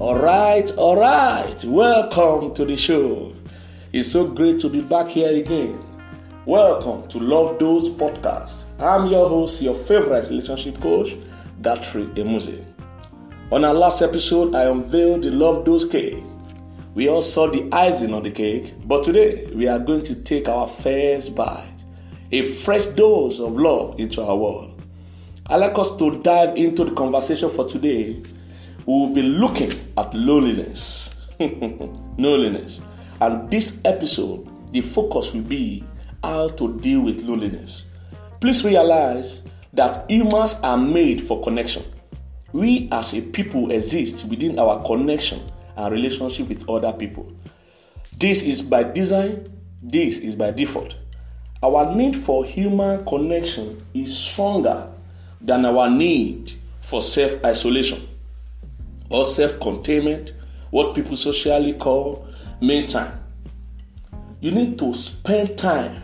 All right, all right. Welcome to the show. It's so great to be back here again. Welcome to Love Those Podcast. I'm your host, your favorite relationship coach, Guthrie Emuse. On our last episode, I unveiled the Love Those cake. We all saw the icing on the cake, but today we are going to take our first bite, a fresh dose of love into our world. I'd like us to dive into the conversation for today we will be looking at loneliness. loneliness. And this episode, the focus will be how to deal with loneliness. Please realize that humans are made for connection. We as a people exist within our connection and relationship with other people. This is by design, this is by default. Our need for human connection is stronger than our need for self isolation or self containment, what people socially call me time. You need to spend time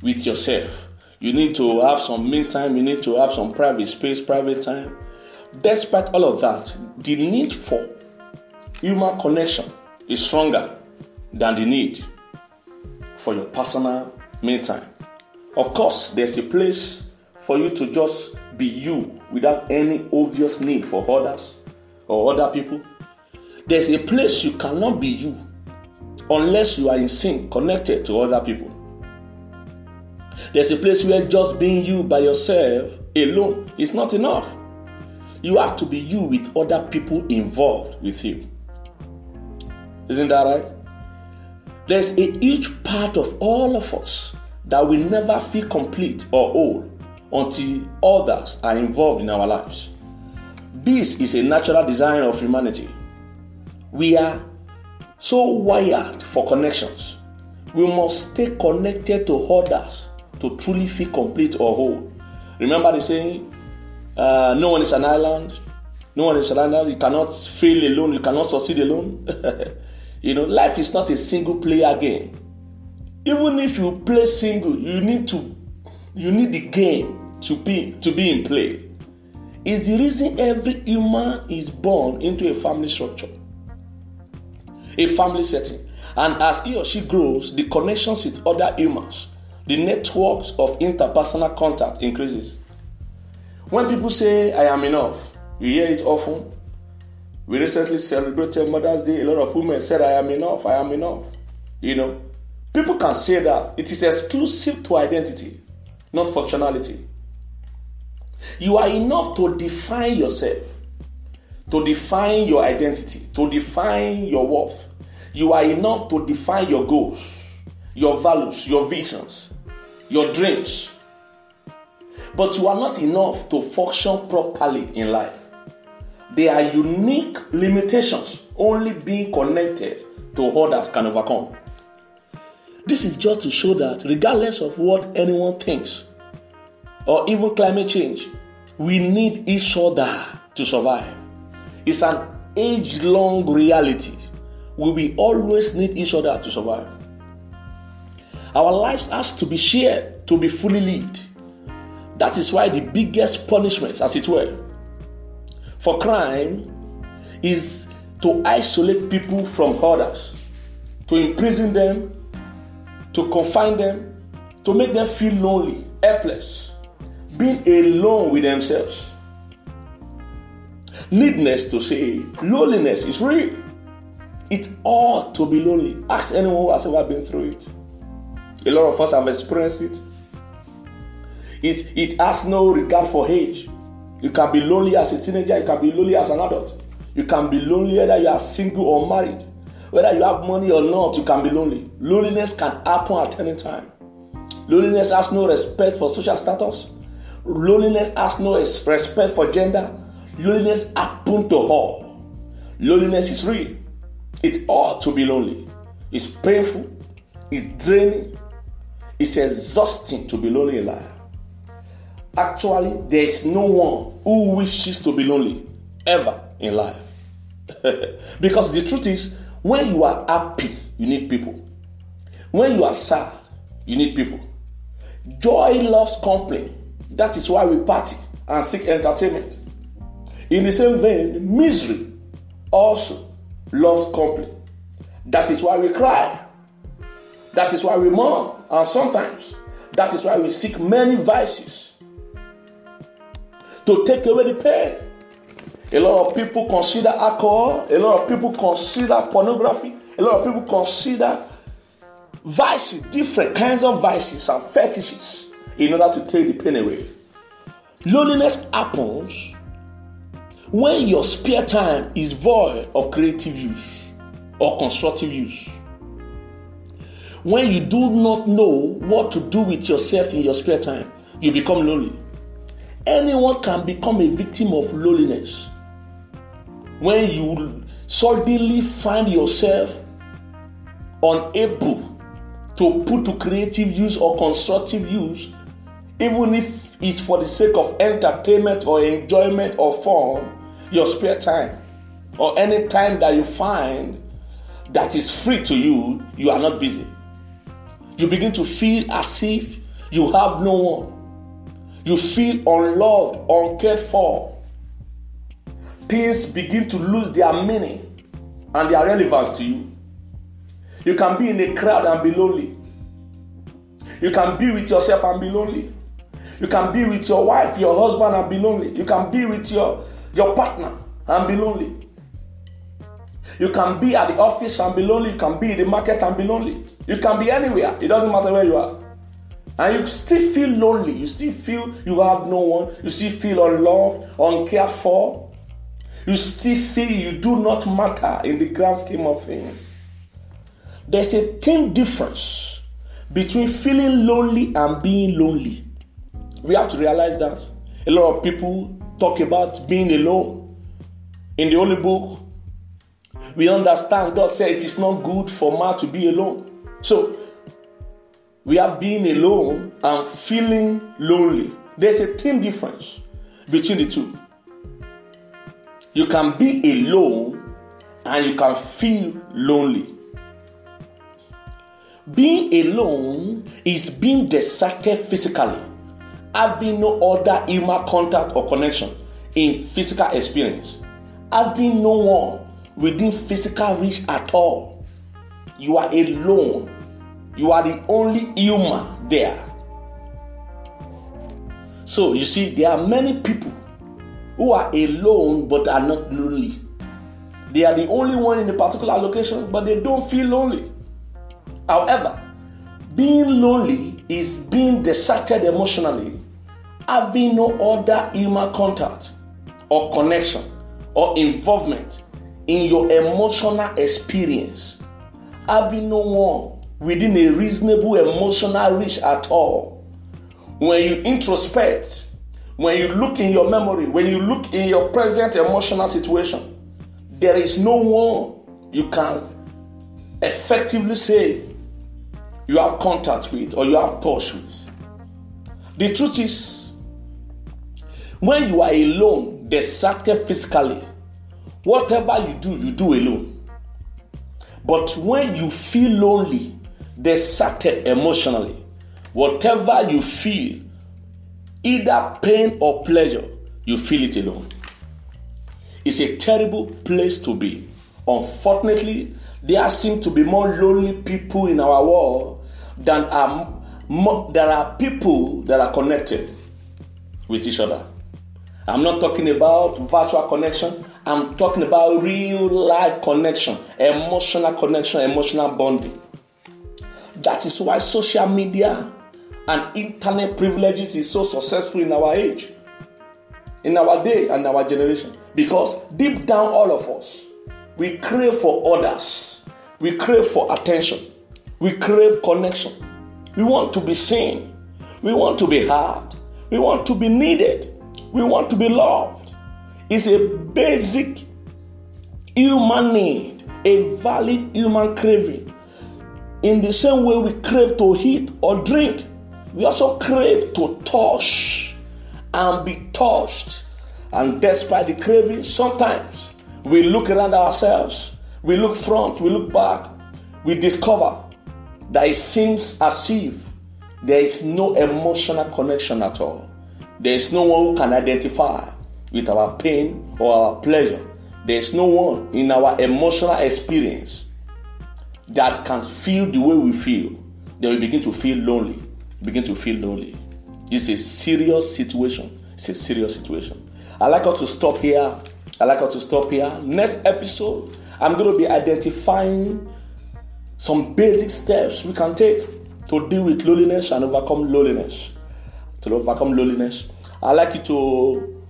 with yourself. You need to have some me time, you need to have some private space, private time. Despite all of that, the need for human connection is stronger than the need for your personal me time. Of course, there's a place for you to just be you without any obvious need for others or other people. There's a place you cannot be you unless you are in sync, connected to other people. There's a place where just being you by yourself alone is not enough. You have to be you with other people involved with you. Isn't that right? There's a huge part of all of us that will never feel complete or whole until others are involved in our lives. This is a natural design of humanity. We are so wired for connections. We must stay connected to others to truly feel complete or whole. Remember the saying, uh, no one is an island. No one is an island. You cannot fail alone. You cannot succeed alone. you know, life is not a single player game. Even if you play single, you need to you need the game to be to be in play is the reason every human is born into a family structure, a family setting. And as he or she grows, the connections with other humans, the networks of interpersonal contact increases. When people say, I am enough, you hear it often. We recently celebrated Mother's Day. A lot of women said, I am enough, I am enough. You know, people can say that. It is exclusive to identity, not functionality. You are enough to define yourself, to define your identity, to define your worth. You are enough to define your goals, your values, your visions, your dreams. But you are not enough to function properly in life. There are unique limitations only being connected to others can overcome. This is just to show that, regardless of what anyone thinks, or even climate change, we need each other to survive. It's an age long reality. We will always need each other to survive. Our lives has to be shared to be fully lived. That is why the biggest punishment, as it were, for crime is to isolate people from others, to imprison them, to confine them, to make them feel lonely, helpless being alone with themselves. Needless to say, loneliness is real. It ought to be lonely. Ask anyone who has ever been through it. A lot of us have experienced it. It, it has no regard for age. You can be lonely as a teenager, you can be lonely as an adult. You can be lonely whether you are single or married. Whether you have money or not, you can be lonely. Loneliness can happen at any time. Loneliness has no respect for social status. Loneliness has no respect for gender. Loneliness happens to all. Loneliness is real. It's ought to be lonely. It's painful. It's draining. It's exhausting to be lonely in life. Actually, there is no one who wishes to be lonely ever in life. because the truth is, when you are happy, you need people. When you are sad, you need people. Joy loves company. That is why we party and seek entertainment. In the same vein, misery also loves company. That is why we cry. That is why we mourn. And sometimes that is why we seek many vices to take away the pain. A lot of people consider alcohol, a lot of people consider pornography, a lot of people consider vices, different kinds of vices and fetishes in order to take the pain away. Loneliness happens when your spare time is void of creative use or constructive use. When you do not know what to do with yourself in your spare time, you become lonely. Anyone can become a victim of loneliness when you suddenly find yourself unable to put to creative use or constructive use, even if it's for the sake of entertainment or enjoyment or fun, your spare time or any time that you find that is free to you, you are not busy. You begin to feel as if you have no one. You feel unloved, uncared for. Things begin to lose their meaning and their relevance to you. You can be in a crowd and be lonely. You can be with yourself and be lonely. You can be with your wife, your husband, and be lonely. You can be with your, your partner and be lonely. You can be at the office and be lonely. You can be in the market and be lonely. You can be anywhere. It doesn't matter where you are. And you still feel lonely. You still feel you have no one. You still feel unloved, uncared for. You still feel you do not matter in the grand scheme of things. There's a thin difference between feeling lonely and being lonely. We have to realize that. A lot of people talk about being alone. In the Holy Book, we understand God said it is not good for man to be alone. So, we are being alone and feeling lonely. There's a thin difference between the two. You can be alone and you can feel lonely. Being alone is being deserted physically, having no other human contact or connection in physical experience, having no one within physical reach at all. You are alone. You are the only human there. So you see, there are many people who are alone but are not lonely. They are the only one in a particular location, but they don't feel lonely. However, being lonely is being deserted emotionally, having no other human contact or connection or involvement in your emotional experience, having no one within a reasonable emotional reach at all. When you introspect, when you look in your memory, when you look in your present emotional situation, there is no one you can effectively say you have contact with or you have touch with. The truth is, when you are alone, deserted physically, whatever you do, you do alone. But when you feel lonely, deserted emotionally, whatever you feel, either pain or pleasure, you feel it alone. It's a terrible place to be. Unfortunately, there seem to be more lonely people in our world than are there are people that are connected with each other. I'm not talking about virtual connection. I'm talking about real life connection, emotional connection, emotional bonding. That is why social media and internet privileges is so successful in our age, in our day and our generation. Because deep down, all of us, we crave for others, we crave for attention, we crave connection. We want to be seen. We want to be heard. We want to be needed. We want to be loved. It's a basic human need, a valid human craving. In the same way we crave to eat or drink, we also crave to touch and be touched. And despite the craving, sometimes we look around ourselves, we look front, we look back, we discover that it seems as if there is no emotional connection at all. There is no one who can identify with our pain or our pleasure There's no one in our emotional experience that can feel the way we feel. Then we begin to feel lonely. Begin to feel lonely. It's a serious situation. It's a serious situation. I like us to stop here. I like us to stop here. Next episode, I'm going to be identifying some basic steps we can take to deal with loneliness and overcome loneliness. To overcome loneliness. I'd like you to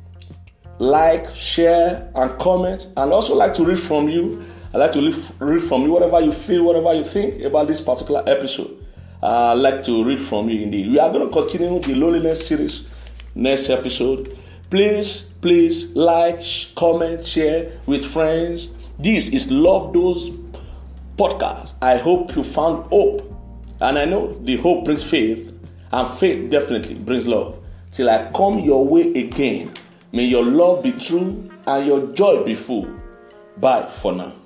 like, share, and comment, and also like to read from you. I'd like to read from you whatever you feel, whatever you think about this particular episode. I'd like to read from you indeed. We are going to continue the loneliness series next episode. Please, please like, comment, share with friends. This is Love Those podcast. I hope you found hope. And I know the hope brings faith, and faith definitely brings love. Till I come your way again, may your love be true and your joy be full. Bye for now.